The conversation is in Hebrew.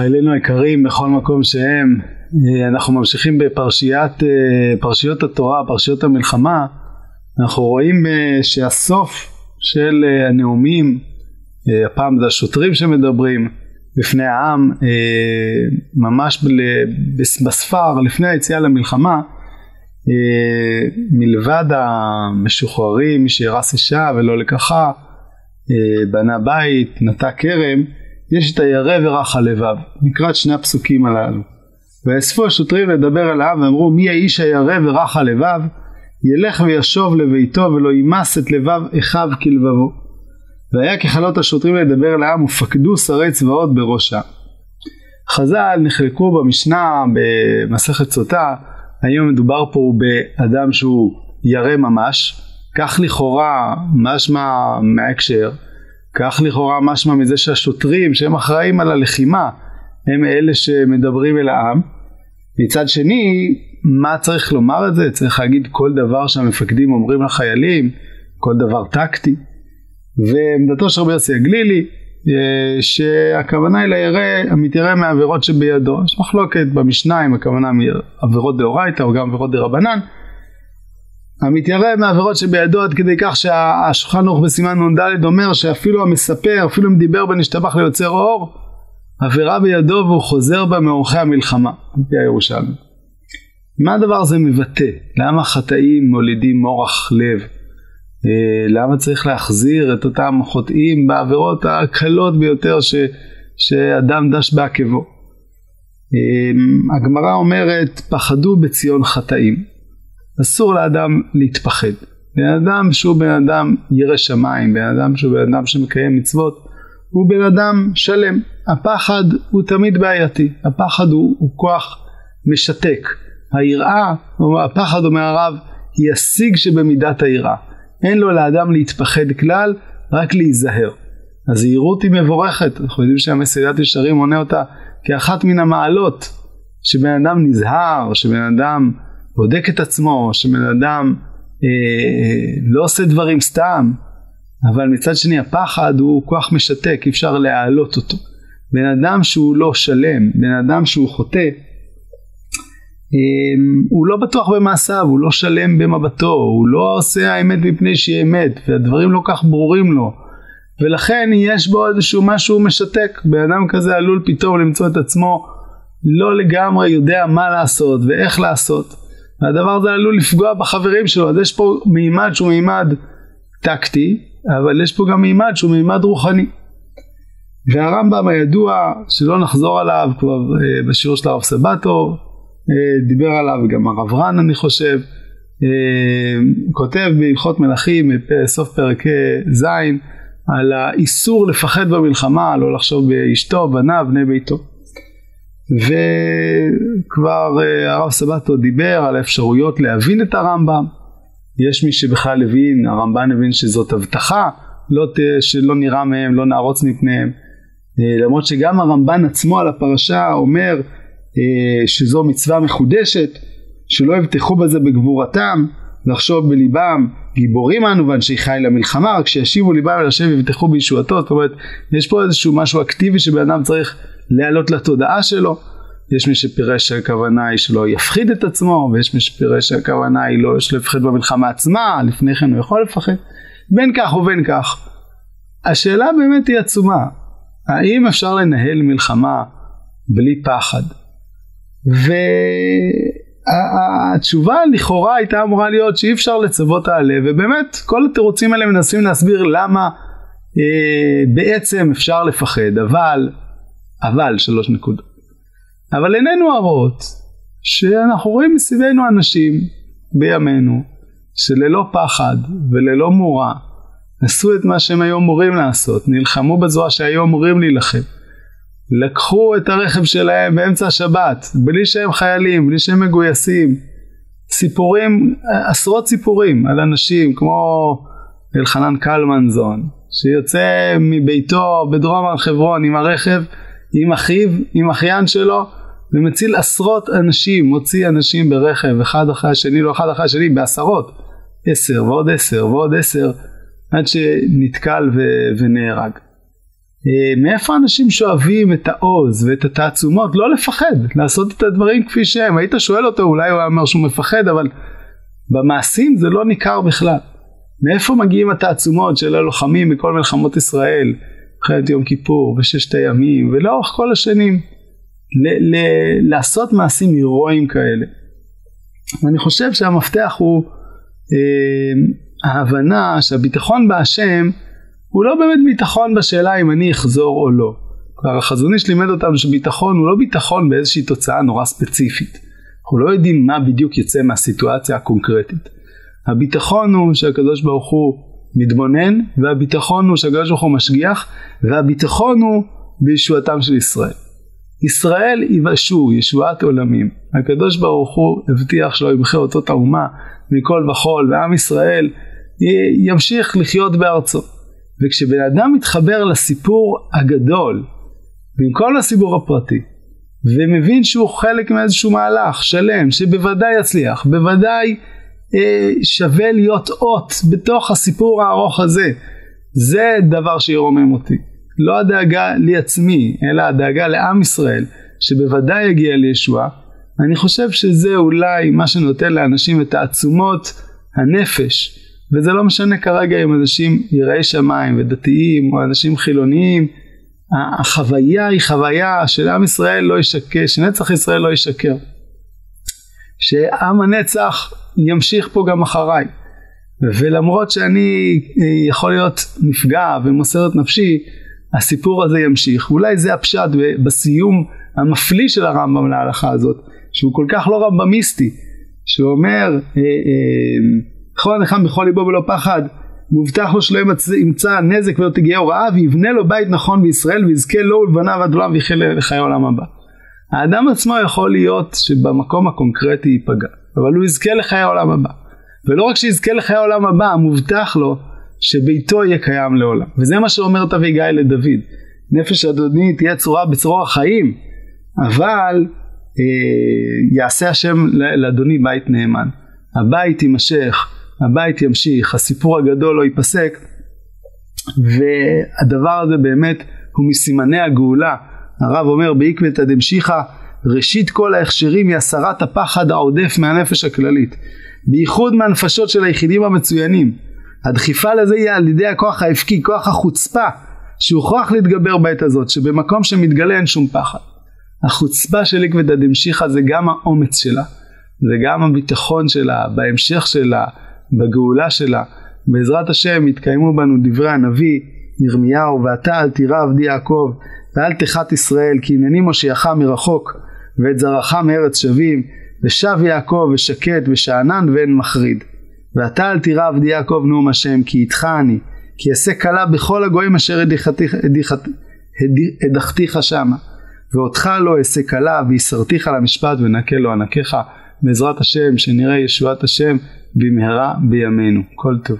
חיילינו היקרים בכל מקום שהם, אה, אנחנו ממשיכים בפרשיית, אה, פרשיות התורה, פרשיות המלחמה, אנחנו רואים אה, שהסוף של הנאומים, הפעם זה השוטרים שמדברים בפני העם, ממש בספר לפני היציאה למלחמה, מלבד המשוחררים, מי שירס אישה ולא לקחה, בנה בית, נטע כרם, יש את הירא ורך הלבב, נקרא את שני הפסוקים הללו. ויאספו השוטרים לדבר אל העם ואמרו מי האיש הירא ורך הלבב ילך וישוב לביתו ולא ימס את לבב אחיו כלבבו. והיה ככלות השוטרים לדבר אל העם ופקדו שרי צבאות בראשה. חז"ל נחלקו במשנה במסכת סוטה, היום מדובר פה באדם שהוא ירא ממש, כך לכאורה משמע מההקשר כך לכאורה משמע מזה שהשוטרים שהם אחראים על הלחימה הם אלה שמדברים אל העם. מצד שני, מה צריך לומר את זה? צריך להגיד כל דבר שהמפקדים אומרים לחיילים, כל דבר טקטי. ועמדתו של רבי יוסי הגלילי, אה, שהכוונה היא לירא המתיירא מעבירות שבידו. יש מחלוקת במשנה אם הכוונה מעבירות דאורייתא או גם עבירות דרבנן. המתיירא מעבירות שבידו עד כדי כך שהשולחן ערוך בסימן נ"ד אומר שאפילו המספר, אפילו אם דיבר בנשתבח ליוצר אור, עבירה בידו והוא חוזר בה מאורחי המלחמה, על פי הירושלמי. מה הדבר הזה מבטא? למה חטאים מולידים מורח לב? אה, למה צריך להחזיר את אותם חוטאים בעבירות הקלות ביותר ש, שאדם דש בעקבו? אה, הגמרא אומרת פחדו בציון חטאים. אסור לאדם להתפחד. בן אדם שהוא בן אדם ירא שמיים, בן אדם שהוא בן אדם שמקיים מצוות, הוא בן אדם שלם. הפחד הוא תמיד בעייתי, הפחד הוא, הוא כוח משתק. היראה, הפחד אומר הרב, היא השיג שבמידת היראה. אין לו לאדם להתפחד כלל, רק להיזהר. הזהירות היא מבורכת, אנחנו יודעים שהמסילת ישרים מונה אותה כאחת מן המעלות, שבן אדם נזהר, שבן אדם בודק את עצמו, שבן אדם אה, לא עושה דברים סתם, אבל מצד שני הפחד הוא כוח משתק, אי אפשר להעלות אותו. בן אדם שהוא לא שלם, בן אדם שהוא חוטא, אה, הוא לא בטוח במעשיו, הוא לא שלם במבטו, הוא לא עושה האמת מפני שהיא אמת, והדברים לא כך ברורים לו. ולכן יש בו איזשהו משהו משתק, בן אדם כזה עלול פתאום למצוא את עצמו לא לגמרי יודע מה לעשות ואיך לעשות. והדבר הזה עלול לפגוע בחברים שלו, אז יש פה מימד שהוא מימד טקטי, אבל יש פה גם מימד שהוא מימד רוחני. והרמב"ם הידוע, שלא נחזור עליו כבר אה, בשיעור של הרב סבטו, אה, דיבר עליו גם הרב רן אני חושב, אה, כותב בהלכות מלכים בסוף פרק ז' על האיסור לפחד במלחמה, לא לחשוב באשתו, בניו, בני ביתו. וכבר אה, הרב סבתו דיבר על האפשרויות להבין את הרמב"ם. יש מי שבכלל הבין, הרמב"ן הבין שזאת הבטחה, לא שלא נראה מהם, לא נערוץ מפניהם. אה, למרות שגם הרמב"ן עצמו על הפרשה אומר אה, שזו מצווה מחודשת, שלא יבטחו בזה בגבורתם, לחשוב בליבם גיבורים אנו ואנשי חיל למלחמה, רק שישיבו ליבם אל השם ויבטחו בישועתו, זאת אומרת יש פה איזשהו משהו אקטיבי שבן אדם צריך להעלות לתודעה שלו. יש מי שפירש שהכוונה היא שלא יפחיד את עצמו, ויש מי שפירש שהכוונה היא לא יש לפחד במלחמה עצמה, לפני כן הוא יכול לפחד. בין כך ובין כך. השאלה באמת היא עצומה, האם אפשר לנהל מלחמה בלי פחד? והתשובה לכאורה הייתה אמורה להיות שאי אפשר לצוות העלה, ובאמת כל התירוצים האלה מנסים להסביר למה אה, בעצם אפשר לפחד, אבל אבל שלוש נקודות. אבל עינינו הרואות שאנחנו רואים מסביבנו אנשים בימינו שללא פחד וללא מורא עשו את מה שהם היו אמורים לעשות, נלחמו בזרוע שהיו אמורים להילחם. לקחו את הרכב שלהם באמצע השבת, בלי שהם חיילים, בלי שהם מגויסים. סיפורים, עשרות סיפורים על אנשים כמו אלחנן קלמנזון, שיוצא מביתו בדרום הר חברון עם הרכב עם אחיו, עם אחיין שלו, ומציל עשרות אנשים, מוציא אנשים ברכב, אחד אחרי השני, לא אחד אחרי השני, בעשרות, עשר ועוד עשר ועוד עשר, עד שנתקל ו- ונהרג. אה, מאיפה אנשים שואבים את העוז ואת התעצומות? לא לפחד, לעשות את הדברים כפי שהם. היית שואל אותו, אולי הוא אמר שהוא מפחד, אבל במעשים זה לא ניכר בכלל. מאיפה מגיעים התעצומות של הלוחמים בכל מלחמות ישראל, מלחמת יום כיפור וששת הימים ולאורך כל השנים? ל- ל- לעשות מעשים הירואיים כאלה. ואני חושב שהמפתח הוא אה, ההבנה שהביטחון בהשם הוא לא באמת ביטחון בשאלה אם אני אחזור או לא. כבר החזון איש לימד אותנו שביטחון הוא לא ביטחון באיזושהי תוצאה נורא ספציפית. אנחנו לא יודעים מה בדיוק יצא מהסיטואציה הקונקרטית. הביטחון הוא שהקדוש ברוך הוא מתבונן, והביטחון הוא שהקדוש ברוך הוא משגיח, והביטחון הוא בישועתם של ישראל. ישראל יבשו ישועת עולמים. הקדוש ברוך הוא הבטיח שלא ימחה אותו את האומה מכל וכול, ועם ישראל ימשיך לחיות בארצו. וכשבן אדם מתחבר לסיפור הגדול, במקום לסיפור הפרטי, ומבין שהוא חלק מאיזשהו מהלך שלם, שבוודאי יצליח, בוודאי שווה להיות אות בתוך הסיפור הארוך הזה, זה דבר שירומם אותי. לא הדאגה לי עצמי, אלא הדאגה לעם ישראל, שבוודאי יגיע לישועה. אני חושב שזה אולי מה שנותן לאנשים את תעצומות הנפש, וזה לא משנה כרגע אם אנשים יראי שמיים ודתיים או אנשים חילוניים, החוויה היא חוויה של עם ישראל לא ישקר, שנצח ישראל לא ישקר. שעם הנצח ימשיך פה גם אחריי. ולמרות שאני יכול להיות נפגע ומוסר את נפשי, הסיפור הזה ימשיך. אולי זה הפשט בסיום המפליא של הרמב"ם להלכה הזאת, שהוא כל כך לא רמב"מיסטי, שהוא אומר, כל אה, נחם בכל ליבו ולא פחד, מובטח לו שלא ימצא נזק ולא תגיע הוראה, ויבנה לו בית נכון בישראל, ויזכה לו ולבניו עד עולם ויחיה לחיי העולם הבא. האדם עצמו יכול להיות שבמקום הקונקרטי ייפגע, אבל הוא יזכה לחיי העולם הבא. ולא רק שיזכה לחיי העולם הבא, מובטח לו שביתו יהיה קיים לעולם. וזה מה שאומרת אביגיל לדוד. נפש אדוני תהיה צורה בצרור החיים, אבל אה, יעשה השם לאדוני בית נאמן. הבית יימשך, הבית ימשיך, הסיפור הגדול לא ייפסק, והדבר הזה באמת הוא מסימני הגאולה. הרב אומר בעקבתא דמשיחא ראשית כל ההכשרים היא הסרת הפחד העודף מהנפש הכללית, בייחוד מהנפשות של היחידים המצוינים. הדחיפה לזה היא על ידי הכוח האבקי, כוח החוצפה, שהוכרח להתגבר בעת הזאת, שבמקום שמתגלה אין שום פחד. החוצפה של עקבתא דמשיחא זה גם האומץ שלה, זה גם הביטחון שלה, בהמשך שלה, בגאולה שלה. בעזרת השם יתקיימו בנו דברי הנביא ירמיהו, ואתה אל תירא עבדי יעקב, ואל תחת ישראל, כי הנני מושיעך מרחוק, ואת זרעך מארץ שבים, ושב יעקב ושקט ושאנן ואין מחריד. ואתה אל תירא עבדי יעקב נאום השם כי איתך אני כי אעשה כלה בכל הגויים אשר הדחתיך שמה. ואותך לא אעשה כלה ויסרתיך למשפט ונקה לו ענקיך בעזרת השם שנראה ישועת השם במהרה בימינו. כל טוב